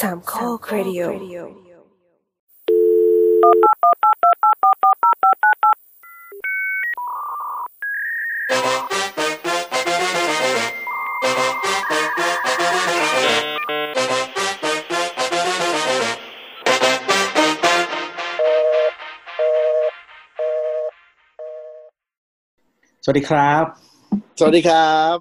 สามข้อครดิโอสวัสดีครับ สวัสดีครับ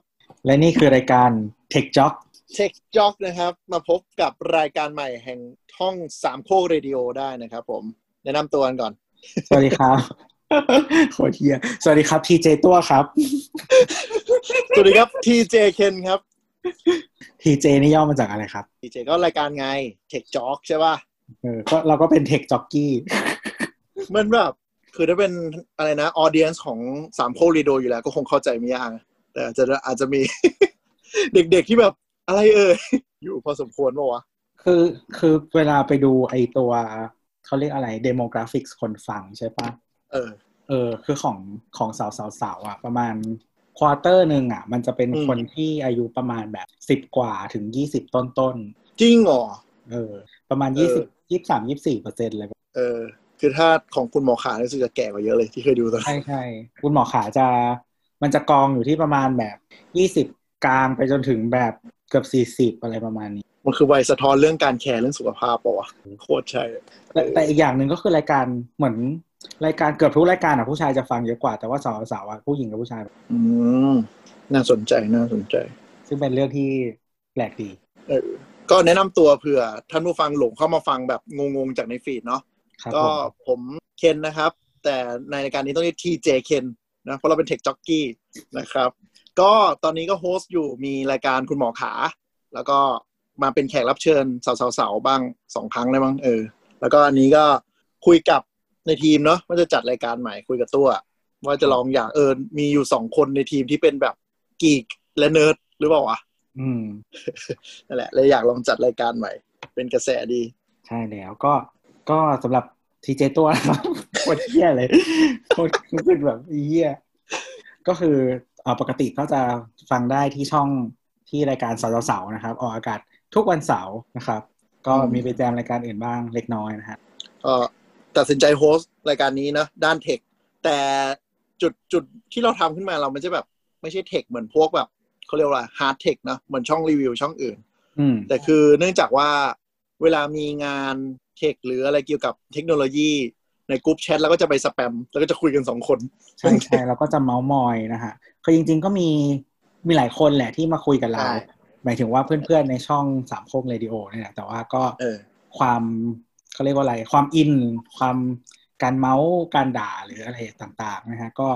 และนี่คือรายการ Tech Jock Tech j o c นะครับ มาพบกับรายการใหม่แห่งท่องสามโคกเรดิโอได้นะครับผม แนะนำตัวกันก่อน สวัสดีครับโคตรเฮียสวัสดีครับทีเจตัวครับ สวัสดีครับ TJ เคนครับทีเจนี่ย่อมาจากอะไรครับ TJ ก็รายการไง Tech j o c ใช่ป่ะเออก็เราก็เป็น Tech Jockey มันแบบคือถ้าเป็นอะไรนะ audience ของสามโคกเรดิโออยู่แล้วก็คงเข้าใจไม่ยากแต่อาจจะอาจจะมีเด็กๆที่แบบ อะไรเงี้ยอยู่พอสมควรป่าวะคือคือเวลาไปดูไอตัวเขาเรียกอะไร demographics คนฟังใช่ปะเออ เออ คือของของสาวสาวสาวๆอะ ประมาณ quarter หนึ่งอะ มันจะเป็นอืมคนที่อายุประมาณแบบสิบกว่าถึงยี่สิบต้นต้นจริงเหรอๆเออ ประมาณเอ่อยี่สิบยี่สามยี่สี่เปอร์เซ็นต์เลยเออ คือถ้าของคุณหมอขารู้สึกจะแก่กว่าเยอะเลยที่เคยดูตอนนั้นใช่ใช่คุณหมอขาจะมันจะกองอยู่ที่ประมาณแบบยี่สิบกลางไปจนถึงแบบ เกือบสี่สิบ40อะไรประมาณนี้ มันคือวัยสะท้อนเรื่องการแคร์เรื่องสุขภาพป่าวะโคตรใช่แต่แต่อีกอย่างหนึ่งก็คือรายการเหมือนรายการเกือบทุกรายการอะผู้ชายจะฟังเยอะกว่าแต่ว่าสาวสาวๆอะผู้หญิงกับผู้ชาย อืมน่าสนใจน่าสนใจ ซึ่งเป็นเรื่องที่แปลกดีเออก็แนะนำตัวเผื่อท่านผู้ฟังหลงเข้ามาฟังแบบงงๆจากใน feed เนาะครับก็ผมผมเคนนะครับ แต่ในรายการนี้ต้องเรียก TJ เคนนะเพราะเราเป็น tech jockey นะครับ ก็ตอนนี้ก็ host อยู่มีรายการคุณหมอขา แล้วก็มาเป็นแขกรับเชิญสาวๆๆบ้างสองครั้งเลยมั้งเออ แล้วก็อันนี้ก็คุยกับในทีมเนาะว่าจะจัดรายการใหม่คุยกับตัว ว่าจะลองอยากเออมีอยู่สองคนในทีมที่เป็นแบบกีกและเนิร์ดหรือเปล่าวะอืมนั่นแหละเลยอยากลองจัดรายการใหม่ เป็นกระแสดี ใช่แล้วก็ก็สำหรับทีเจตัวนะครับโคตรเฮี้ยเลยโคตรคือแบบเฮี้ยก็คือเอ่อ ปกติก็จะฟังได้ที่ช่องที่รายการสาวสาวๆนะครับ ออกอากาศทุกวันเสาร์นะครับ ก็อืมมีไปแจมรายการอื่นบ้างเล็กน้อยนะฮะก็ตัดสินใจ host รายการนี้นะด้าน tech แต่จุดจุดที่เราทำขึ้นมาเราไม่ใช่แบบ ไม่ใช่ tech เหมือนพวกแบบเขาเรียกว่า hard tech นะเหมือนช่องรีวิวช่องอื่นอืมแต่คือเนื่องจากว่าเวลามีงาน tech หรืออะไรเกี่ยวกับเทคโนโลยี ในกลุ่มแชทแล้วก็จะไปสแปม แล้วก็จะคุยกันสองคน ใช่ใช่เราก็จะเมาส์มอยนะฮะคือจริง ๆ ก็มีมีหลายคนแหละที่มาคุยกับเราใช่หมายถึงว่าเพื่อนๆในช่องสามโคกเรดิโอเนี่ยแหละแต่ว่าก็เออความเขาเรียกว่าอะไร ความอิน ความการเมาส์การด่าหรืออะไรต่างๆนะฮะก็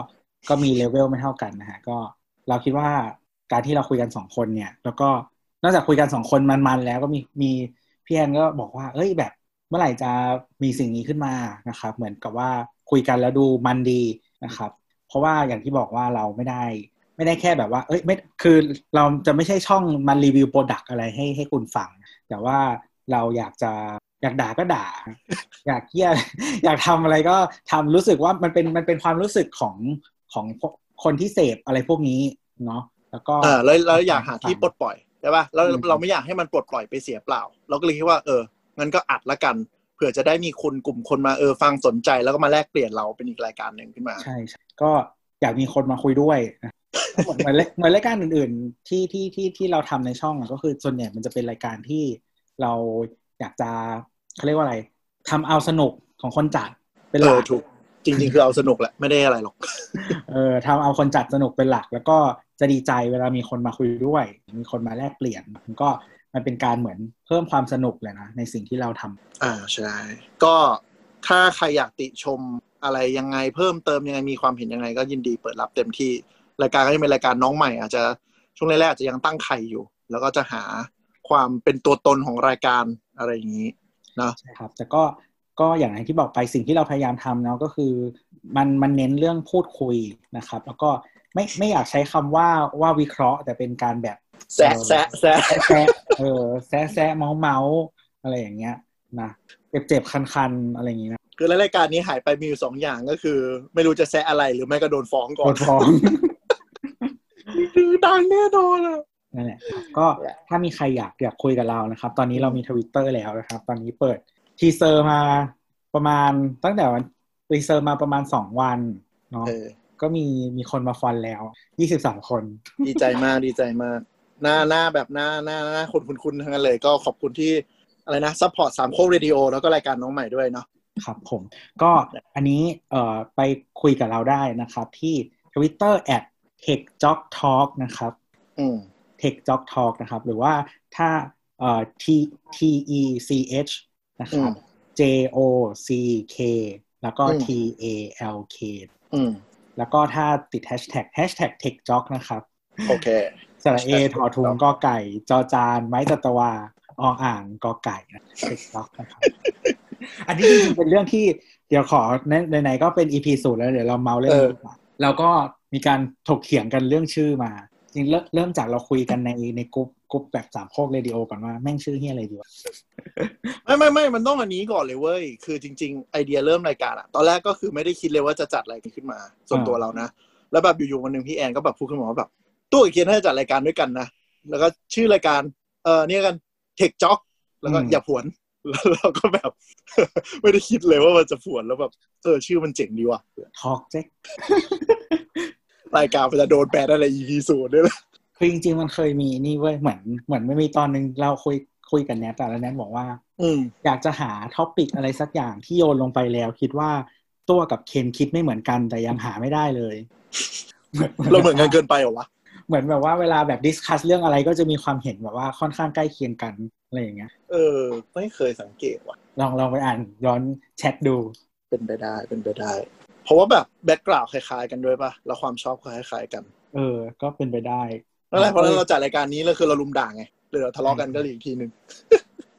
ก็มีเลเวลไม่เท่ากันนะฮะก็เราคิดว่าการที่เราคุยกันสองคนเนี่ย แล้วก็นอกจากคุยกันสองคนมันๆแล้วก็มีมีพี่แอนก็บอกว่า เอ้ยแบบ เมื่อไหร่จะมีสิ่งนี้ขึ้นมานะครับ เหมือนกับว่าคุยกันแล้วดูมันดีนะครับ เพราะว่าอย่างที่บอกว่าเราไม่ได้ไม่ได้แค่แบบว่า เอ้ยไม่คือเราจะไม่ใช่ช่องมันรีวิวโปรดักอะไรให้ให้คุณฟัง แต่ว่าเราอยากจะอยากด่าก็ด่า อยากเยี่ยอยากทำอะไรก็ทำรู้สึกว่ามันเป็นมันเป็นความรู้สึกของของคนที่เสพอะไรพวกนี้เนาะแล้วก็เออแล้วแล้วอยากหาที่ปลดปล่อยใช่ป่ะแล้วอืมเราไม่อยากให้มันปลดปล่อยไปเสียเปล่า เราก็เลยคิดว่าเออ งั้นก็อัดละกันเผื่อจะได้มีคนกลุ่มคนมาเออฟังสนใจแล้วก็มาแลกเปลี่ยนเราเป็นอีกรายการหนึ่งขึ้นมาใช่ใช่ก็อยากมีคนมาคุยด้วยนะเหมือนเหมือนเหมือนรายการอื่น ๆ ที่ที่ที่ที่เราทำในช่องอะก็คือส่วนใหญ่มันจะเป็นรายการที่เราอยากจะเขาเรียกว่าอะไรทำเอาสนุกของคนจัดเป็นหเอลัอกถูกจริง ๆ คือเอาสนุกแหละไม่ได้อะไรหรอก เออทำเอาคนจัดสนุกเป็นหลัก แล้วก็จะดีใจเวลามีคนมาคุยด้วย มีคนมาแลกเปลี่ยนมันก็ มันเป็นการเหมือนเพิ่มความสนุกเลยนะในสิ่งที่เราทำอ่าใช่ก็ถ้าใครอยากติชมอะไรยังไงเพิ่มเติมยังไงมีความเห็นยังไง ก็ยินดีเปิดรับเต็มที่รายการก็จะเป็นรายการน้องใหม่ อาจจะช่วงแรกๆอาจจะยังตั้งไข่อยู่ แล้วก็จะหาความเป็นตัวตนของรายการอะไรอย่างนี้นะใช่ครับ แต่ก็ก็อย่างที่บอกไปสิ่งที่เราพยายามทำเนาะก็คือมันมันเน้นเรื่องพูดคุยนะครับ แล้วก็ไม่ไม่อยากใช้คำว่าว่าวิเคราะห์ แต่เป็นการแบบ แซะแซะแซะแซะแซะเออแซะแซะเมาส์เมาส์อะไรอย่างเงี้ยนะเจ็บเจ็บคันคันๆอะไรอย่างงี้นะคือรายการนี้หายไปมีอยู่สองอย่างก็คือ ไม่รู้จะแซะอะไรหรือไม่ก็โดนฟ้องก่โดอนนฟ้องคือดังแน่นอนอะนั่นแหละครับก็ถ้ามีใครอยากอยากคุยกับเรานะครับ ตอนนี้เรามีทวิตเตอร์แล้วนะครับ ตอนนี้เปิด teaser มาประมาณตั้งแต่วัน teaser มาประมาณสองวันเนาะเออก็มีมีคนมา follow แล้วยี่สิบสามคน ดีใจมากดีใจมาก หน้าหน้าแบบหน้าหน้าหน้าคนคุ้นๆทั้งนั้นเลย ก็ขอบคุณที่อะไรนะ support สามโคกเรดิโอแล้วก็รายการน้องใหม่ด้วยเนาะครับผมก็อันนี้เอ่อไปคุยกับเราได้นะครับ ที่ Twitter at techjocktalk นะครับอืม techjocktalk นะครับ หรือว่าถ้าเอ่อ t t e c h นะครับ j o c k แล้วก็ t a l k อืมแล้วก็ถ้าติด hashtag hashtag techjock นะครับ โอเค สระเอทอทุงกอไก่ จอจาน ไม้ตะตะวาออ่างกอไก่นะ TikTok นะครับอันนี้จริงๆเป็นเรื่องที่เดี๋ยวขอในไหนๆก็เป็น EP สูตรแล้วเดี๋ยวเราเมาเรื่องนี้ดีกว่าแล้วก็มีการถกเถียงกันเรื่องชื่อมา จริงเริ่มเริ่มจากเราคุยกันในในกลุ่มกลุ่มแบบสามโคกเรดิโอก่อนว่าแม่งชื่อเฮียอะไรดีวะไม่ไม่ไม่มันต้องอันนี้ก่อนเลยเว้ย คือจริง ๆ ไอเดียเริ่มรายการอะตอนแรกก็คือไม่ได้คิดเลยว่าจะจัดอะไรกันขึ้นมา ส่วนตัวเรานะ แล้วแบบอยู่ๆวันหนึ่งพี่แอนก็แบบพูดขึ้นมาว่าแบบ ตู้กับเคียนน่าจะจัดรายการด้วยกันนะแล้วก็ชื่อรายการ เออเนี่ยกันเทคจ็อกแล้วก็อย่าผวนแล้วเราก็แบบ ไม่ได้คิดเลยว่ามันจะผวนแล้วแบบเออชื่อมันเจ๋งดีว่ะทอกเจ๊กรายการมันจะโดนแบนอะไร EP ศูนย์ด้วยนะคือจริงๆมันเคยมีนี่เว้ยเหมือนเหมือนไม่มีตอนหนึ่งเราคุยคุยกันแนทแต่แล้วแนทบอกว่าอืมอยากจะหา topic อะไรสักอย่างที่โยนลงไปแล้ว คิดว่าตัวกับเคนคิดไม่เหมือนกันแต่ยังหาไม่ได้เลย เราเหมือนกันเกินไปเหรอวะ เหมือนแบบว่าเวลาแบบ discuss เรื่องอะไรก็จะมีความเห็นแบบว่าค่อนข้างใกล้เคียงกันอะไรอย่างเงี้ย เออ ไม่เคยสังเกตว่ะ ลองลองไปอ่านย้อนแชทดู เป็นไปได้เป็นไปได้ เพราะว่าแบบ background คล้ายๆกันด้วยป่ะ แล้วความชอบก็คล้ายๆกัน เออ ก็เป็นไปได้นั่นแหละเพราะฉะนั้นเราจัดรายการนี้แล้วคือเราลุมด่าไงเดี๋ยวเราทะเลาะกันก็อีกทีหนึ่ง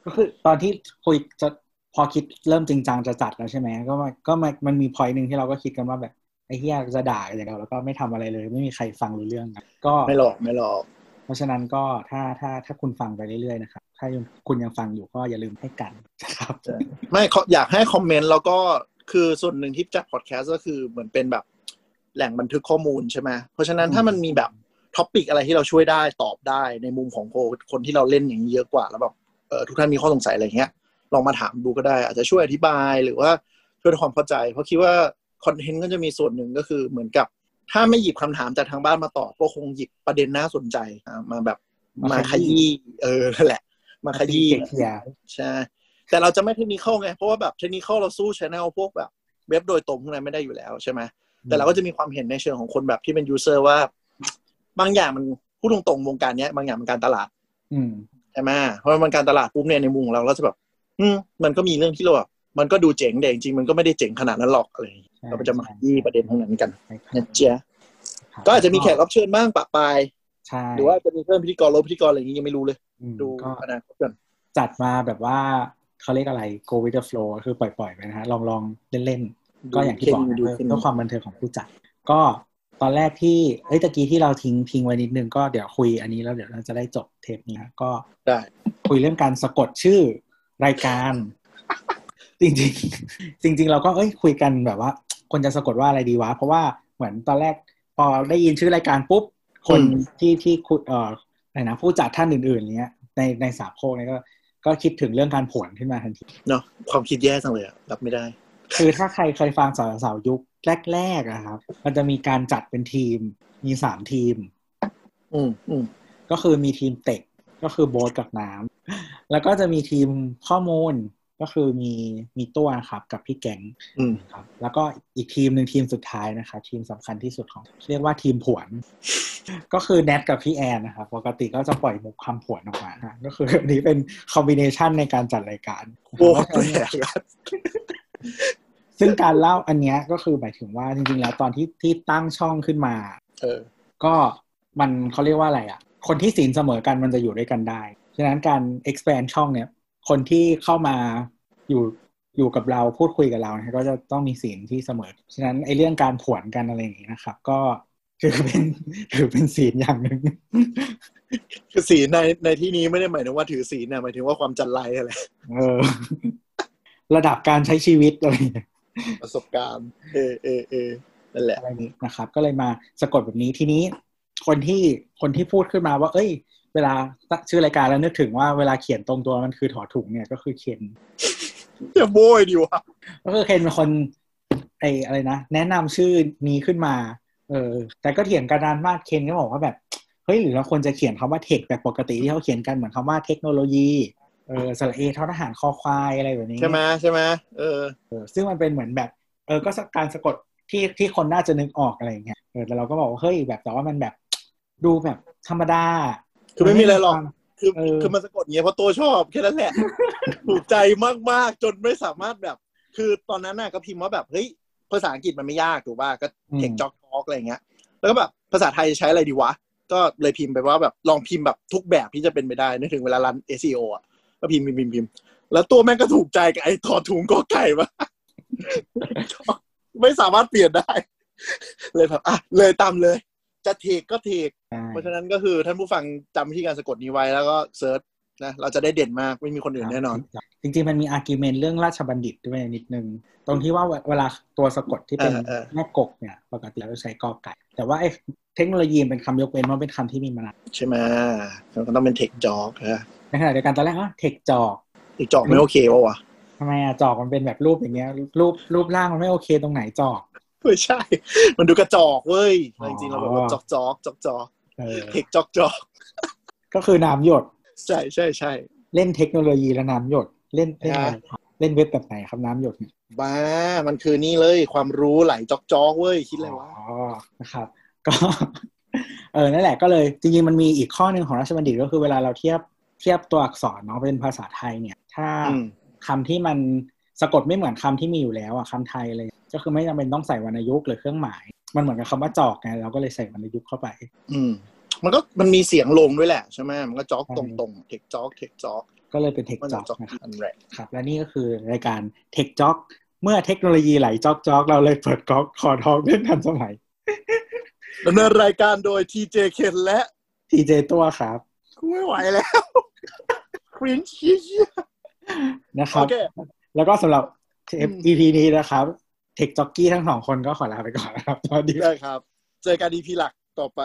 ก็คือตอนที่คุยจะพอคิดเริ่มจริงจังจะจัดแล้วใช่ไหมก็มาก็มามันมีพอยหนึ่งที่เราก็คิดกันว่าแบบไอ้เฮียจะด่าอย่างเดียวแล้วก็ไม่ทำอะไรเลย ไม่มีใครฟังรู้เรื่องนะก็ไม่หลอกไม่หลอกเพราะฉะนั้นก็ถ้าถ้าถ้าคุณฟังไปเรื่อยๆนะครับถ้ายังคุณยังฟังอยู่ก็อย่าลืมให้กันนะครับไม่ขออยากให้คอมเมนต์แล้วก็คือส่วนหนึ่งที่จัดพอดแคสต์ก็คือเหมือนเป็นแบบแหล่งบันทึกข้อมูลใช่ไหมเพราะฉะนั้นถ้ามันมีแบบ topic อะไรที่เราช่วยได้ตอบได้ในมุมของคนที่เราเล่นอย่างนี้เยอะกว่า แล้วแบบเออทุกท่านมีข้อสงสัยอะไรเงี้ยลองมาถามดูก็ได้ อาจจะช่วยอธิบายหรือว่าช่วยทำความเข้าใจ เพราะคิดว่า คอนเทนต์ก็จะมีส่วนหนึ่งก็คือเหมือนกับ ถ้าไม่หยิบคำถามจากทางบ้านมาตอบก็คงหยิบประเด็นน่าสนใจอะมาแบบมาขยี้เออนั่นแหละ มาขยี้เคลียร์ใช่แต่เราจะไม่เทคนิคไงเพราะว่าแบบเทคนิคเราสู้ channel พวกแบบ เว็บโดยตรงพวกนั้นไม่ได้อยู่แล้วใช่ไหมแต่เราก็จะมีความเห็นในเชิงของคนแบบที่เป็นยูเซอร์ว่า บางอย่างมันพูดตรงๆวงการเนี้ย บางอย่างมันการตลาด อืมใช่ไหมเพราะมันการตลาดปุ๊บเนี่ยในมุมของเราเราจะแบบ อืมมันก็มีเรื่องที่เราแบบ มันก็ดูเจ๋งแต่จริงๆมันก็ไม่ได้เจ๋งขนาดนั้นหรอกอะไรอย่างเงี้ยใช่เราก็จะมายี่ประเด็นพวกนั้นกันใช่ครับนะเจ๊ะก็อาจจะมีแขกรับเชิญบ้างปะปายใช่หรือว่าจะมีเพิ่มพิธีกรลบพิธีกรอะไรอย่างงี้ยังไม่รู้เลยอืมดูก็อนาคตกันจัดมาแบบว่าเขาเรียกอะไร go with the flow คือปล่อยๆไปนะฮะลองลองเล่นๆ ก็อย่างที่บอกนะดูเพื่อเคมีเพื่อความบันเทิงของผู้จัด ก็ตอนแรกที่เอ้ยตะกี้ที่เราทิ้งทิ้งไว้นิดนึงก็เดี๋ยวคุยอันนี้แล้วเดี๋ยวเราจะได้จบเทปนี้นะก็ได้คุยเรื่องการสะกดชื่อรายการ จริงๆจริงๆเราก็เอ้ยคุยกันแบบว่าควรจะสะกดว่าอะไรดีวะ เพราะว่าเหมือนตอนแรกพอได้ยินชื่อรายการปุ๊บ คนที่ที่คุเอ่ออะไรนะผู้จัดท่านอื่นๆเนี้ยในในสามโคกเนี่ยก็ ก็คิดถึงเรื่องการผวนขึ้นมาทันทีเนาะความคิดแย่จังเลยอะรับไม่ได้ คือถ้าใครเคยฟังสาวสาวๆยุคแรกๆอะครับ มันจะมีการจัดเป็นทีม มีสามทีม อืมอืมก็คือมีทีมเตะก็คือโบ๊ทกับน้ำแล้วก็จะมีทีมข้อมูล ก็คือมีมีตัวนะครับกับพี่แกงอืมครับแล้วก็อีกทีมหนึ่งทีมสุดท้ายนะครับทีมสำคัญที่สุดของเรียกว่าทีมผวน ก็คือแนทกับพี่แอนนะครับปกติก็จะปล่อยมุกคำผวนออกมานะก็คืออันนี้เป็นคอมบิเนชันในการจัดรายการโอ้เพราะฉะแปนั้นลเนี่ยกอะซึ่งการเล่าอันเนี้ยก็คือหมายถึงว่าจริงๆ แล้วตอนที่ที่ตั้งช่องขึ้นมา เออ ก็มันเขาเรียกว่าอะไรอะ คนที่ศีลเสมอกันมันจะอยู่ด้วยกันได้ ฉะนั้นการ expand ช่องเนี่ย คนที่เข้ามาอยู่อยู่กับเราพูดคุยกับเราเนี่ยก็จะต้องมีศีลที่เสมอ ฉะนั้นไอ้เรื่องการผวนกันอะไรอย่างนี้นะครับ ก็ถือเป็นถือเป็นศีลอย่างหนึ่งคือศีลในในที่นี้ไม่ได้หมายถึงว่าถือศีลนะหมายถึงว่าความจันไรอะไรเออ ระดับการใช้ชีวิตอะไรอย่างเงี้ยประสบการณ์ เออเออเออนั่นแหละอะไรนี้นะครับ ก็เลยมาสะกดแบบนี้ทีนี้ คนที่คนที่พูดขึ้นมาว่า เอ้ย เวลาชื่อรายการแล้วนึกถึงว่าเวลาเขียนตรงตัวมันคือถอถุงเนี่ยก็คือเคนอย่าโบยดิวะก็คือเคนเป็นคนไออะไรนะแนะนำชื่อนี้ขึ้นมา เออ แต่ก็เถียงกันนานมากเคนก็บอกว่าแบบเฮ้ยหรือเราควรจะเขียนคำว่าเทคแบบปกติที่เขาเขียนกันเหมือนคำว่าเทคโนโลยีเออสระเอทอทหารคอควายอะไรแบบนี้ใช่ไหมใช่ไหมเออเออ ซึ่งมันเป็นเหมือนแบบ เออก็การสะกดที่ที่คนน่าจะนึกออกอะไรอย่างเงี้ยเออแต่เราก็บอกว่าเฮ้ยแบบแต่ว่ามันแบบ ดูแบบธรรมดา คือไม่มีอะไรหรอกนคือเออคือมันสะกดอย่างเงี้ยเพราะตัวชอบแค่นั้นแหละถูกใจมากๆ จนไม่สามารถแบบ คือตอนนั้นน่ะก็พิมพ์ว่าแบบเฮ้ยภาษาอังกฤษมันไม่ยากถูกป่ะก็เทคจ็อกทอกอะไรอย่างเงี้ย แล้วก็แบบภาษาไทยใช้อะไรดีวะ ก็เลยพิมพ์ไปว่าแบบลองพิมพ์แบบทุกแบบที่จะเป็นไปได้นึกถึงเวลารัน SEO อะก็พิมพ์พิมพ์พิมพ์พิมพ์แล้วตัวแม่งก็ถูกใจกับไอ้ถอดถุงก็ไก่มาไม่สามารถเปลี่ยนได้ เลยแบบอะเลยตามเลย จะ tech ก็ tech ใช่เพราะฉะนั้นก็คือท่านผู้ฟังจำวิธีการสะกดนี้ไว้แล้วก็ search นะเราจะได้เด่นมากไม่มีคนอื่นแน่นอน จริงๆ มันมี argument เรื่องราชบัณฑิตด้วยนิดนึง ตรงที่ว่าเวลาตัวสะกดที่เป็นเออเออแม่กกเนี่ย ปกติเราจะใช้กอไก่ แต่ว่าไอ้เทคโนโลยีมันเป็นคำยกเว้นว่าเป็นคำที่มีมานานใช่ไหมมันก็ต้องเป็นเทคจอกนะในขณะเดียวกันตอนแรกว่าเทคจอกเทคจอกไม่โอเควะวะทำไมอะจอกมันเป็นแบบรูปอย่างเงี้ยรูปรูปร่างมันไม่โอเคตรงไหนจอก ไม่ใช่ มันดูกระจอกเว้ยอ๋อจริงๆเราแบบว่าจอกจอกจอกจอกเออเทคจอกจอกก็คือน้ำหยด ใช่ใช่ใช่เล่นเทคโนโลยีและน้ำหยด เล่นเล่นอะไรฮะครับเล่นเว็บแบบไหนครับน้ำหยดเนี่ยบ้ามันคือนี่เลยความรู้ไหลจอกจอกเว้ยคิดอะไรวะอ๋อนะครับ ก็เออนั่นแหละก็เลยจริงๆมันมีอีกข้อหนึ่งของราชบัณฑิตก็คือเวลาเราเทียบเทียบตัวอักษรเนาะเป็นภาษาไทยเนี่ย ถ้าอืมคำที่มันสะกดไม่เหมือนคำที่มีอยู่แล้วอะคำไทยเลย ก็คือไม่จำเป็นต้องใส่วรรณยุกต์หรือเครื่องหมาย มันเหมือนกับคำว่าจอกไงเราก็เลยใส่วรรณยุกต์เข้าไป อืม มันก็มันมีเสียงลงด้วยแหละใช่ไหมมันก็จอกใช่ตรงๆเทคจอกเทคจอกก็เลยเป็นเทคมันจจะอกจอกนะครับอันแรกครับ และนี่ก็คือรายการเทคจ็อก เมื่อเทคโนโลยีไหลจอกจอกเราเลยเปิดก๊อกขอทองเรื่องทันสมัยดำเนินรายการโดย TJ เคนและทีเจตัวครับกูไม่ไหวแล้วครินช์เชี่ยนะคโอรับเคแล้วก็สำหรับเทปอืม EP นี้นะครับ เทคจ็อกกี้ทั้งสองคนก็ขอลาไปก่อนนะครับสวัสดีได้ครับ เจอกันดีพีหลักต่อไป